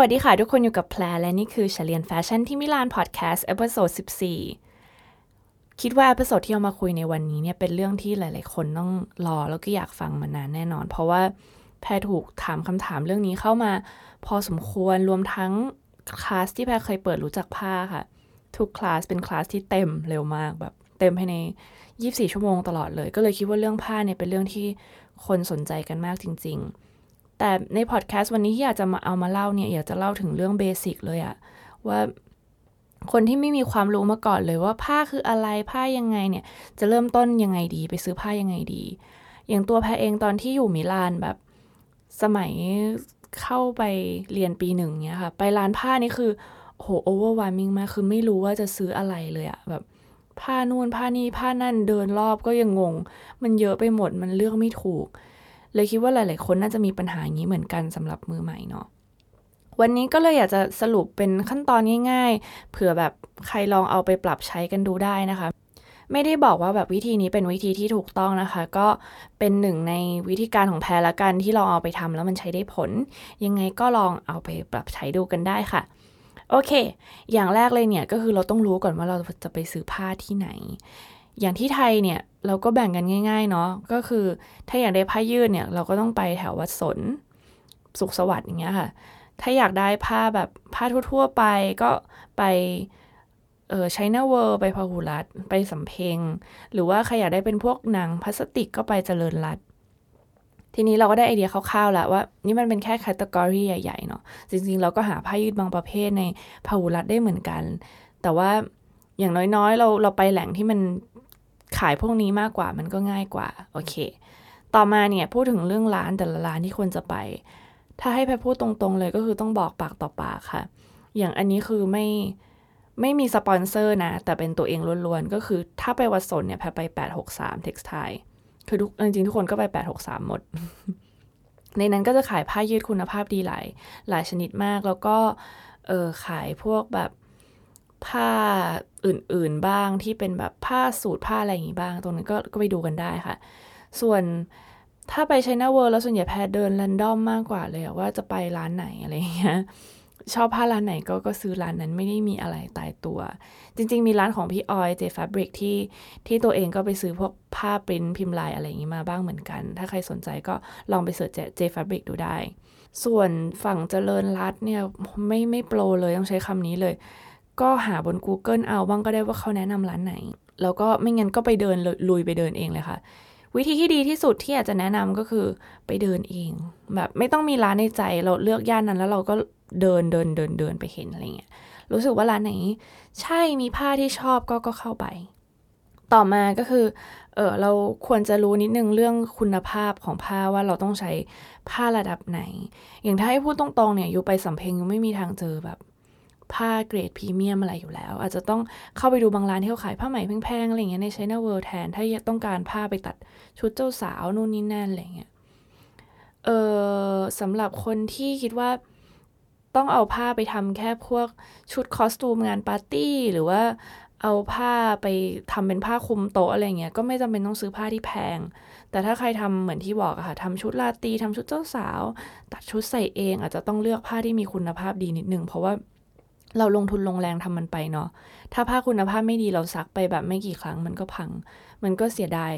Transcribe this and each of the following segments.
วัสดีค่ะ ทุกคนอยู่กับแพรและนี่คือนักเรียนแฟชั่นที่มิลานพอดแคสต์ episode 14 คิดว่า episode ที่เอามาคุยในวันนี้เนี่ยเป็นเรื่องที่หลาย ๆ คนต้องรอแล้วก็อยากฟังมานานแน่นอน เพราะว่าแพรถูกถามคำถามเรื่องนี้เข้ามา พอสมควรรวมทั้งคลาสที่แพรเคยเปิดรู้จักผ้าค่ะ ทุกคลาสเป็นคลาสที่เต็มเร็วมากแบบเต็มภายใน 24 ชั่วโมงตลอดเลย ก็เลยคิดว่าเรื่องผ้าเนี่ยเป็นเรื่องที่คนสนใจกันมากจริง ๆ แต่ในพอดแคสต์วันนี้ที่อยากจะมาเอามาเล่าเนี่ยอยากจะเล่าถึงเรื่อง basic เลยอะว่าคนที่ไม่มีความรู้มาก่อนเลยว่าผ้าคืออะไรผ้ายังไงเนี่ย จะเริ่มต้นยังไงดี ไปซื้อผ้ายังไงดี อย่างตัวแพรเองตอนที่อยู่มิลานแบบ สมัยเข้าไปเรียนปีหนึ่งเนี่ยค่ะ ไปร้านผ้านี่คือโห overwhelming มากคือไม่รู้ว่าจะซื้ออะไรเลยอะแบบ ผ้านู่นผ้านี่ผ้านั่นเดินรอบก็ยังงง มันเยอะไปหมดมันเลือกไม่ถูก เลยคิดว่าหลาย ๆ คนน่าจะมีปัญหาอย่างนี้เหมือนกันสำหรับมือใหม่เนาะวันนี้ก็เลยอยากจะสรุปเป็นขั้นตอนง่าย ๆ เผื่อแบบใครลองเอาไปปรับใช้กันดูได้นะคะ ไม่ได้บอกว่าแบบวิธีนี้เป็นวิธีที่ถูกต้องนะคะ ก็เป็นหนึ่งในวิธีการของแพรละกันที่เราเอาไปทำแล้วมันใช้ได้ผล ยังไงก็ลองเอาไปปรับใช้ดูกันได้ค่ะโอเค อย่างแรกเลยเนี่ยก็คือเราต้องรู้ก่อนว่าเราจะไปซื้อผ้าที่ไหน อย่างที่ไทยเนี่ย เราก็แบ่งกันง่าย ๆ เนาะก็คือถ้าอยากได้ผ้ายืดเนี่ย เราก็ต้องไปแถววัดสน สุขสวัสดิ์อย่างเงี้ยค่ะ ถ้าอยากได้ผ้าแบบผ้าทั่ว ๆ ไปก็ไปเออ China World ไปพาหุรัตไปสำเพ็ง หรือว่าใครอยากได้เป็นพวกหนังพลาสติกก็ไปเจริญรัตทีนี้เราก็ได้ไอเดียคร่าวๆแล้วว่า นี่มันเป็นแค่ category ใหญ่ ๆ เนาะจริง ๆ เราก็หาผ้ายืดบางประเภทในพาหุรัตได้เหมือนกัน แต่ว่าอย่างน้อยๆ เราเราไปแหล่งที่มัน ขายพวกนี้มากกว่ามันก็ง่ายกว่าโอเค ต่อมาเนี่ยพูดถึงเรื่องร้านแต่ละร้านที่ควรจะไป ถ้าให้แพพูดตรงๆเลยก็คือต้องบอกปากต่อปากค่ะ อย่างอันนี้คือไม่ไม่มีสปอนเซอร์นะ แต่เป็นตัวเองล้วนๆ ก็คือถ้าไปวัดสนเนี่ยแพไป 863 Textile คือทุกจริงๆ ทุกคนก็ไป 863 หมด ในนั้นก็จะขายผ้ายืดคุณภาพดีหลายหลายชนิดมาก แล้วก็เออขายพวกแบบ ผ้าอื่นๆบ้างที่เป็นแบบผ้าสูตรผ้าอะไรอย่างนี้บ้าง ตรงนั้นก็ก็ไปดูกันได้ค่ะ ส่วนถ้าไปใช้น้าเวิร์แล้วส่วนใหญ่แพทเดินแรนดอมมากกว่าเลยว่าจะไปร้านไหนอะไรอย่างเงี้ยชอบผ้าร้านไหนก็ก็ซื้อร้านนั้นไม่ได้มีอะไรตายตัว จริง ๆ มีร้านของพี่ออยเจฟาบริกที่ที่ตัวเองก็ไปซื้อพวกผ้าปริ้นพิมพ์ลายอะไรอย่างนี้มาบ้างเหมือนกัน ถ้าใครสนใจก็ลองไป search J Fabric ดูได้ ส่วนฝั่งเจริญรัตเนี่ยไม่ไม่ pro เลยต้องใช้คำนี้เลย ก็หาบน Google เอาบ้างก็ได้ว่าเขาแนะนำร้านไหน แล้วก็ไม่งั้นก็ไปเดินลุยไปเดินเองเลยค่ะ วิธีที่ดีที่สุดที่อยากจะแนะนำก็คือไปเดินเอง แบบไม่ต้องมีร้านในใจเราเลือกย่านนั้นแล้วเราก็เดินเดินเดินเดินไปเห็นอะไรเงี้ยรู้สึกว่าร้านไหน ใช่มีผ้าที่ชอบก็ก็เข้าไป ต่อมาก็คือเออเราควรจะรู้นิดนึงเรื่องคุณภาพของผ้าว่าเราต้องใช้ผ้าระดับไหน อย่างถ้าให้พูดตรงๆเนี่ยอยู่ไปสำเพ็งยังไม่มีทางเจอแบบ ผ้าเกรดพรีเมียมอะไรอยู่แล้ว อาจจะต้องเข้าไปดูบางร้านที่เขาขายผ้าไหมแพงๆอะไรเงี้ยใน China World แทน ถ้าต้องการผ้าไปตัดชุดเจ้าสาวนู่นนี่นั่นอะไรเงี้ยเออสำหรับคนที่คิดว่าต้องเอาผ้าไปทำแค่พวกชุดคอสตูมงานปาร์ตี้ หรือว่าเอาผ้าไปทำเป็นผ้าคลุมโต๊ะอะไรเงี้ยก็ไม่จำเป็นต้องซื้อผ้าที่แพง แต่ถ้าใครทำเหมือนที่บอกอะค่ะทำชุดลาตีทำชุดเจ้าสาว ตัดชุดใส่เองอาจจะต้องเลือกผ้าที่มีคุณภาพดีนิดนึง เพราะว่า เราลงทุนลงแรงทำมันไปเนาะ ถ้าผ้าคุณภาพไม่ดีเราซักไปแบบไม่กี่ครั้งมันก็พัง มันก็เสียดาย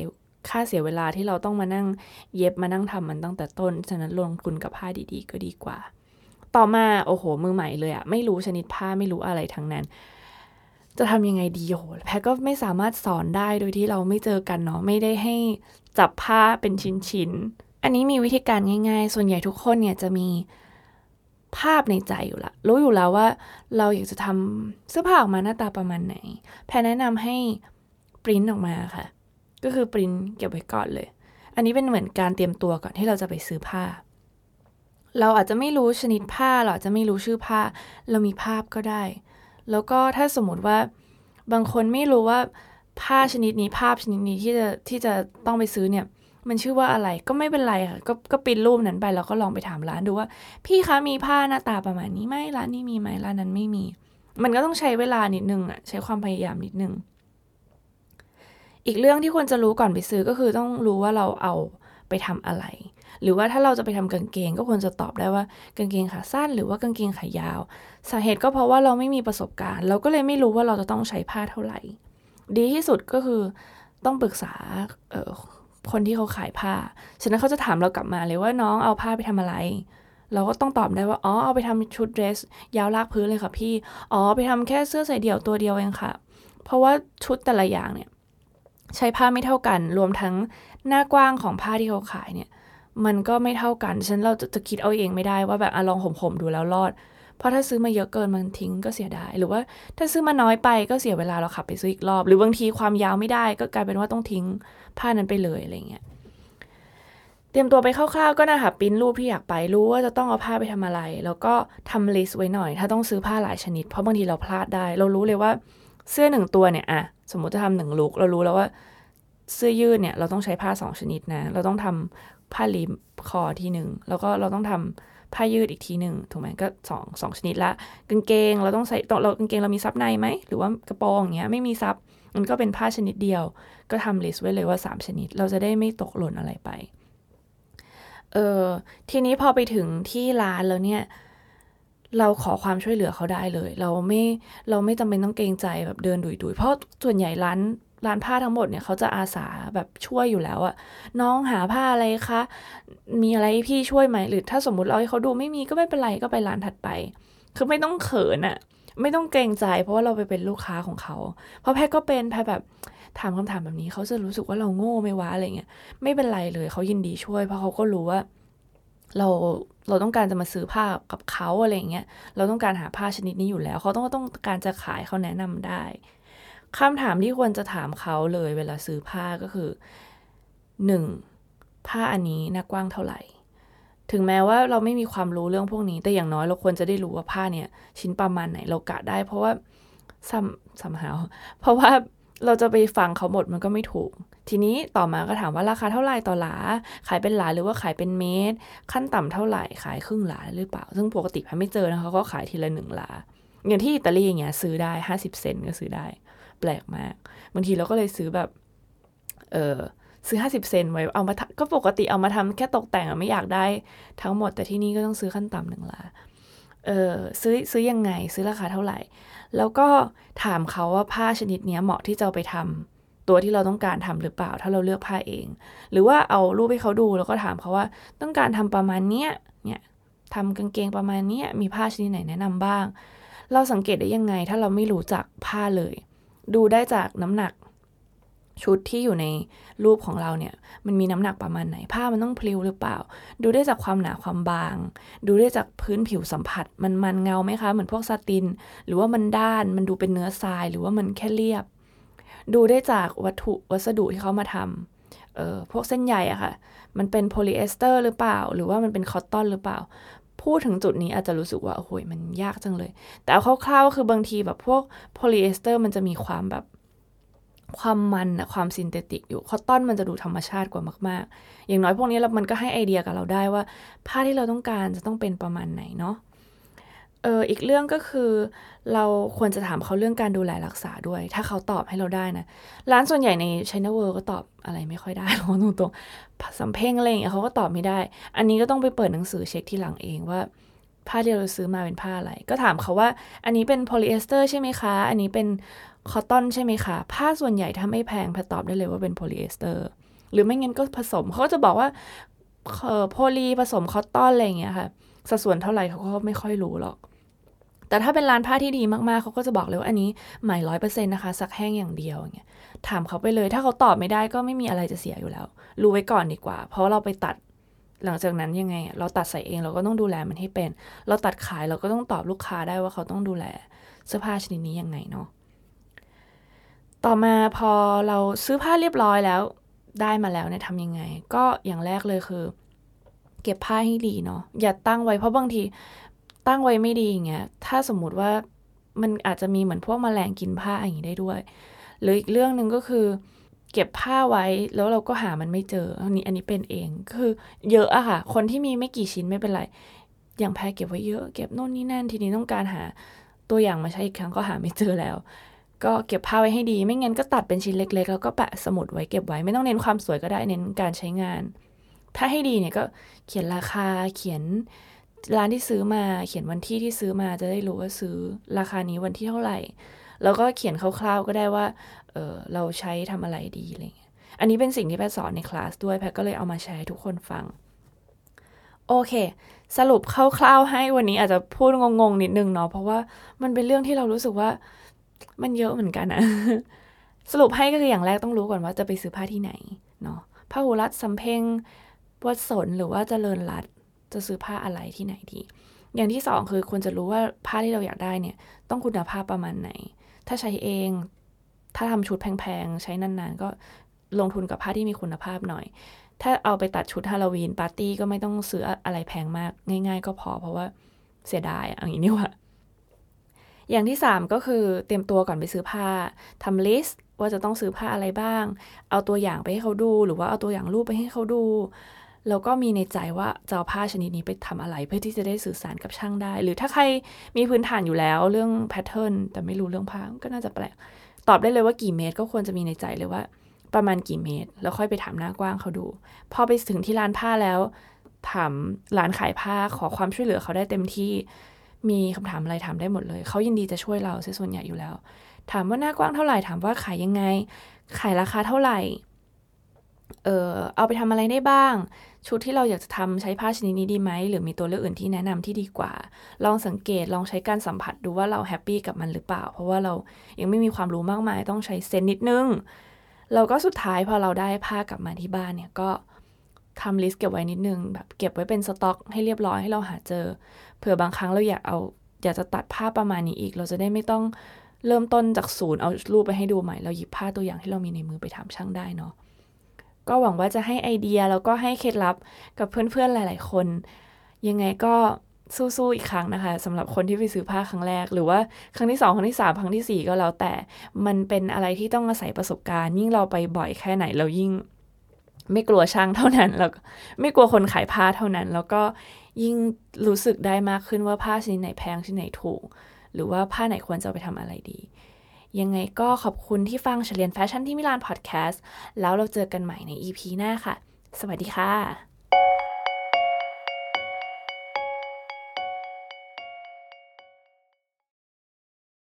ค่าเสียเวลาที่เราต้องมานั่งเย็บมานั่งทำมันตั้งแต่ต้น ฉะนั้นลงทุนกับผ้าดีๆ ก็ดีกว่า ต่อมาโอ้โห มือใหม่เลยอะไม่รู้ชนิดผ้าไม่รู้อะไรทั้งนั้น จะทำยังไงดีโหแพทก็ไม่สามารถสอนได้โดยที่เราไม่เจอกันเนาะไม่ได้ให้จับผ้าเป็นชิ้นๆอันนี้มีวิธีการง่าย ๆ ส่วนใหญ่ทุกคนเนี่ยจะมี ภาพในใจอยู่ละรู้อยู่แล้วว่าเราอยากจะทำเสื้อผ้าออกมาหน้าตาประมาณไหน แพรแนะนำให้ปริ้นออกมาค่ะ ก็คือปริ้นเก็บไว้ก่อนเลย อันนี้เป็นเหมือนการเตรียมตัวก่อนที่เราจะไปซื้อผ้า เราอาจจะไม่รู้ชนิดผ้าเราอาจจะไม่รู้ชื่อผ้า เรามีภาพก็ได้ แล้วก็ถ้าสมมติว่าบางคนไม่รู้ว่าผ้าชนิดนี้ภาพชนิดนี้ที่จะที่จะต้องไปซื้อเนี่ย มันชื่อว่าอะไรก็ไม่เป็นไรค่ะ ก็ก็ปิดรูปนั้นไปแล้วก็ลองไปถามร้านดูว่า พี่คะมีผ้าหน้าตาประมาณนี้ไหมร้านนี้มีไหมร้านนั้นไม่มี มันก็ต้องใช้เวลานิดนึงอะใช้ความพยายามนิดนึง อีกเรื่องที่ควรจะรู้ก่อนไปซื้อก็คือต้องรู้ว่าเราเอาไปทำอะไร หรือว่าถ้าเราจะไปทำกางเกงก็ควรจะตอบได้ว่ากางเกงขาสั้น หรือว่ากางเกงขายาว สาเหตุก็เพราะว่าเราไม่มีประสบการณ์ เราก็เลยไม่รู้ว่าเราจะต้องใช้ผ้าเท่าไหร่ ดีที่สุดก็คือต้องปรึกษาเคนที่เขาขายผ้า ฉะนั้นเขาจะถามเรากลับมาเลยว่าน้องเอาผ้าไปทำอะไร เราก็ต้องตอบได้ว่า อ๋อ เอาไปทำชุดเดรส ยาวลากพื้นเลยค่ะพี่ อ๋อ ไปทำแค่เสื้อใส่เดี่ยวตัวเดียวเองค่ะ เพราะว่าชุดแต่ละอย่างเนี่ย ใช้ผ้าไม่เท่ากัน รวมทั้งหน้ากว้างของผ้าที่เขาขายเนี่ย มันก็ไม่เท่ากัน ฉะนั้นเราจะจะคิดเอาเองไม่ได้ว่าแบบอะลองห่มๆดูแล้วรอด เพราะถ้าซื้อมาเยอะเกินมันทิ้งก็เสียดาย หรือว่าถ้าซื้อมาน้อยไปก็เสียเวลาเราขับไปซื้ออีกรอบ หรือบางทีความยาวไม่ได้ก็กลายเป็นว่าต้องทิ้งผ้านั้นไปเลยอะไรเงี้ยเตรียมตัวไปคร่าวๆก็นะคะปิ้นรูปที่อยากไปรู้ว่าจะต้องเอาผ้าไปทำอะไร แล้วก็ทำ list ไว้หน่อย ถ้าต้องซื้อผ้าหลายชนิด เพราะบางทีเราพลาดได้ เรารู้เลยว่าเสื้อหนึ่งตัวเนี่ยอะสมมติจะทำหนึ่ง look เรารู้แล้วว่าเสื้อยืดเนี่ยเราต้องใช้ผ้าสองชนิดนะ เราต้องทำผ้า rib คอทีหนึ่งแล้วก็เราต้องทำ ผ้ายืดอีกทีหนึ่งถูกไหมก็สองสองชนิดละกางเกงเราต้องใส่เรากางเกงเรามีซับในไหมหรือว่ากระโปรงอย่างเงี้ยไม่มีซับมันก็เป็นผ้าชนิดเดียว ก็ทำลิสต์ไว้เลยว่าสามชนิด เราจะได้ไม่ตกหล่นอะไรไปเออทีนี้พอไปถึงที่ร้านแล้วเนี่ยเราขอความช่วยเหลือเขาได้เลย เราไม่เราไม่จำเป็นต้องเกรงใจแบบเดินดุยๆ เพราะส่วนใหญ่ร้าน ร้านผ้าทั้งหมดเนี่ยเขาจะอาสาแบบช่วยอยู่แล้วอะน้องหาผ้าอะไรคะ มีอะไรพี่ช่วยไหมหรือถ้าสมมุติเราให้เขาดูไม่มีก็ไม่เป็นไรก็ไปร้านถัดไป คือไม่ต้องเขินอะไม่ต้องเกรงใจ เพราะว่าเราไปเป็นลูกค้าของเขา เพราะแพทก็เป็นแพทแบบถามคำถามแบบนี้เขาจะรู้สึกว่าเราโง่ไม่วะอะไรเงี้ยไม่เป็นไรเลยเขายินดีช่วย เพราะเขาก็รู้ว่า เราเราต้องการจะมาซื้อผ้ากับเขาอะไรเงี้ยเราต้องการหาผ้าชนิดนี้อยู่แล้ว เขาต้องต้องการจะขายเขาแนะนำได้ คำถามที่ควรจะถามเขาเลยเวลาซื้อผ้าก็คือหนึ่งผ้าอันนี้หน้ากว้างเท่าไหร่ ถึงแม้ว่าเราไม่มีความรู้เรื่องพวกนี้ แต่อย่างน้อยเราควรจะได้รู้ว่าผ้าเนี่ย ชิ้นประมาณไหนเรากะได้ เพราะว่าซัมซัมหาเพราะว่าเราจะไปฟังเขาหมดมันก็ไม่ถูก ทีนี้ต่อมาก็ถามว่าราคาเท่าไหร่ต่อหลา ขายเป็นหลาหรือว่าขายเป็นเมตร ขั้นต่ำเท่าไหร่ ขายครึ่งหลาหรือเปล่า ซึ่งปกติพันไม่เจอนะคะเขาก็ขายทีละหนึ่งหลา อย่างที่อิตาลีอย่างเงี้ยซื้อได้ห้าสิบเซนก็ซื้อได้ แปลกมากบางทีเราก็เลยซื้อแบบ เออซื้อห้าสิบเซนไว้เอามาก็ปกติเอามาทำแค่ตกแต่งไม่อยากได้ทั้งหมด แต่ที่นี่ก็ต้องซื้อขั้นต่ำหนึ่งลาเออซื้อซื้อยังไงซื้อราคาเท่าไหร่ แล้วก็ถามเขาว่าผ้าชนิดนี้เหมาะที่จะไปทำตัวที่เราต้องการทำหรือเปล่า ถ้าเราเลือกผ้าเอง หรือว่าเอารูปให้เขาดูแล้วก็ถามเขาว่าต้องการทำประมาณเนี้ยเนี่ยทำกางเกงประมาณเนี้ยมีผ้าชนิดไหนแนะนำบ้าง เราสังเกตได้ยังไงถ้าเราไม่รู้จักผ้าเลย ดูได้จากน้ำหนักชุดที่อยู่ในรูปของเราเนี่ย มันมีน้ำหนักประมาณไหนผ้ามันต้องพลิ้วหรือเปล่า ดูได้จากความหนาความบาง ดูได้จากพื้นผิวสัมผัส มันมันเงาไหมคะ เหมือนพวกซาติน หรือว่ามันด้านมันดูเป็นเนื้อทราย หรือว่ามันแค่เรียบ ดูได้จากวัตถุวัสดุที่เขามาทำเออพวกเส้นใยอะค่ะ มันเป็นโพลีเอสเตอร์หรือเปล่า หรือว่ามันเป็น cotton หรือเปล่า พูดถึงจุดนี้อาจจะรู้สึกว่าโอ้โหมันยากจังเลย แต่เอาคร่าวๆคือบางทีแบบพวกโพลีเอสเตอร์มันจะมีความแบบความมันอะความ synthetic อยู่ cotton มันจะดูธรรมชาติกว่ามากๆ อย่างน้อยพวกนี้แล้วมันก็ให้ไอเดียกับเราได้ว่า ผ้าที่เราต้องการจะต้องเป็นประมาณไหนเนาะ เอออีกเรื่องก็คือเราควรจะถามเขาเรื่องการดูแลรักษาด้วย ถ้าเขาตอบให้เราได้นะ ร้านส่วนใหญ่ใน China World ก็ตอบอะไรไม่ค่อยได้หรอกตรงๆสำเพ็งอะไรอย่างเงี้ยเขาก็ตอบไม่ได้ อันนี้ก็ต้องไปเปิดหนังสือเช็คที่หลังเองว่า ผ้าที่เราซื้อมาเป็นผ้าอะไร ก็ถามเขาว่า อันนี้เป็นโพลีเอสเตอร์ใช่ไหมคะ อันนี้เป็น cotton ใช่ไหมคะ ผ้าส่วนใหญ่ถ้าไม่แพงแพรตอบได้เลยว่าเป็นโพลีเอสเตอร์หรือไม่งั้นก็ผสมเขาจะบอกว่า poly ผสม cotton อะไรอย่างเงี้ยค่ะ สัดส่วนเท่าไหร่เขาก็ไม่ค่อยรู้หรอก แต่ถ้าเป็นร้านผ้าที่ดีมากๆ เขาก็จะบอกเลยว่าอันนี้ไหมร้อยเปอร์เซ็นต์นะคะซักแห้งอย่างเดียวอย่างเงี้ยถามเขาไปเลย ถ้าเขาตอบไม่ได้ก็ไม่มีอะไรจะเสียอยู่แล้ว รู้ไว้ก่อนดีกว่า เพราะเราไปตัดหลังจากนั้นยังไง เราตัดใส่เองเราก็ต้องดูแลมันให้เป็น เราตัดขายเราก็ต้องตอบลูกค้าได้ว่าเขาต้องดูแลเสื้อผ้าชนิดนี้ยังไงเนาะต่อมาพอเราซื้อผ้าเรียบร้อยแล้วได้มาแล้วเนี่ยทำยังไง ก็อย่างแรกเลยคือ เก็บผ้าให้ดีเนาะอย่าตั้งไว้เพราะบางทีตั้งไว้ไม่ดีอย่างเงี้ยถ้าสมมุติว่ามันอาจจะมีเหมือนพวกมแมลงกินผ้าอย่างนี้ได้ด้วย หรืออีกเรื่องหนึ่งก็คือ เก็บผ้าไว้แล้วเราก็หามันไม่เจออันนี้อันนี้เป็นเองคือ เยอะอะค่ะ คนที่มีไม่กี่ชิ้นไม่เป็นไร อย่างแพ้เก็บไว้เยอะเก็บโน่นนี่นั่นทีนี้ต้องการหาตัวอย่างมาใช้อีกครั้งก็หาไม่เจอแล้ว ก็เก็บผ้าไว้ให้ดี ไม่งั้นก็ตัดเป็นชิ้นเล็ก ๆ แล้วก็แปะสมุดไว้เก็บไว้ไม่ต้องเน้นความสวยก็ได้เน้นการใช้งาน ถ้าให้ดีเนี่ยก็เขียนราคาเขียนร้านที่ซื้อมาเขียนวันที่ที่ซื้อมาจะได้รู้ว่าซื้อราคานี้วันที่เท่าไหร่ แล้วก็เขียนคร่าวๆก็ได้ว่าเออเราใช้ทำอะไรดีอะไรเงี้ยอันนี้เป็นสิ่งที่แพทสอนในคลาสด้วยแพทก็เลยเอามาแชร์ให้ทุกคนฟัง โอเค สรุปคร่าวๆให้วันนี้อาจจะพูดงงๆนิดนึงเนาะเพราะว่ามันเป็นเรื่องที่เรารู้สึกว่ามันเยอะเหมือนกันอะสรุปให้ก็คืออย่างแรกต้องรู้ก่อนว่าจะไปซื้อผ้าที่ไหนเนาะผ้าหูรัดสำเพ็ง วัดสนหรือว่าจเจริญรัดจะซื้อผ้าอะไรที่ไหนดี อย่างที่สองคือควรจะรู้ว่าผ้าที่เราอยากได้เนี่ย ต้องคุณภาพประมาณไหน ถ้าใช้เอง ถ้าทำชุดแพงๆ ใช้นานๆ ก็ลงทุนกับผ้าที่มีคุณภาพหน่อย ถ้าเอาไปตัดชุดฮาโลวีนปาร์ตี้ก็ไม่ต้องซื้ออะไรแพงมาก ง่าย ๆ ก็พอเพราะว่าเสียดายอย่างนี้นี่ว่าอย่างที่สามก็คือเตรียมตัวก่อนไปซื้อผ้าทำลิสต์ว่าจะต้องซื้อผ้าอะไรบ้าง เอาตัวอย่างไปให้เขาดู หรือว่าเอาตัวอย่างรูปไปให้เขาดู แล้วก็มีในใจว่าจะเอาผ้าชนิดนี้ไปทำอะไร เพื่อที่จะได้สื่อสารกับช่างได้ หรือถ้าใครมีพื้นฐานอยู่แล้วเรื่องแพทเทิร์นแต่ไม่รู้เรื่องผ้าก็น่าจะแปลกตอบได้เลยว่ากี่เมตร ก็ควรจะมีในใจเลยว่า ประมาณกี่เมตร แล้วค่อยไปถามหน้ากว้างเขาดู พอไปถึงที่ร้านผ้าแล้ว ถามร้านขายผ้าขอความช่วยเหลือเขาได้เต็มที่มีคำถามอะไรถามได้หมดเลย เขายินดีจะช่วยเราเสียส่วนใหญ่อยู่แล้ว ถามว่าหน้ากว้างเท่าไหร่ถามว่าขายยังไง ขายราคาเท่าไหร่ เออเอาไปทำอะไรได้บ้าง ชุดที่เราอยากจะทำใช้ผ้าชนิดนี้ดีไหม หรือมีตัวเลือกอื่นที่แนะนำที่ดีกว่า ลองสังเกตลองใช้การสัมผัสดูว่าเรา happy กับมันหรือเปล่า เพราะว่าเรายังไม่มีความรู้มากมายต้องใช้ sense นิดนึงเราก็สุดท้ายพอเราได้ผ้ากลับมาที่บ้านเนี่ยก็ทำ list เก็บไว้นิดนึงแบบเก็บไว้เป็นสต็อก ให้เรียบร้อยให้เราหาเจอเผื่อบางครั้งเราอยากเอา อยากจะตัดผ้าประมาณนี้อีก เราจะได้ไม่ต้องเริ่มต้นจากศูนย์เอารูปไปให้ดูใหม่ เราหยิบผ้าตัวอย่างที่เรามีในมือไปถามช่างได้เนาะ ก็หวังว่าจะให้ไอเดียแล้วก็ให้เคล็ดลับกับเพื่อนๆหลาย ๆ คน ยังไงก็สู้ๆอีกครั้งนะคะสำหรับคนที่ไปซื้อผ้าครั้งแรก หรือว่าครั้งที่สองครั้งที่สามครั้งที่สี่ก็แล้วแต่ มันเป็นอะไรที่ต้องอาศัยประสบการณ์ ยิ่งเราไปบ่อยแค่ไหนเรายิ่ง ไม่กลัวช่างเท่านั้นแล้วไม่กลัวคนขายผ้าเท่านั้น แล้วก็ยิ่งรู้สึกได้มากขึ้นว่าผ้าชนิดไหนแพงชนิดไหนถูก หรือว่าผ้าไหนควรจะไปทำอะไรดี ยังไงก็ขอบคุณที่ฟังเฉลียนแฟชั่นที่มิลานพอดแคสต์แล้วเราเจอกันใหม่ใน EP หน้าค่ะ สวัสดีค่ะ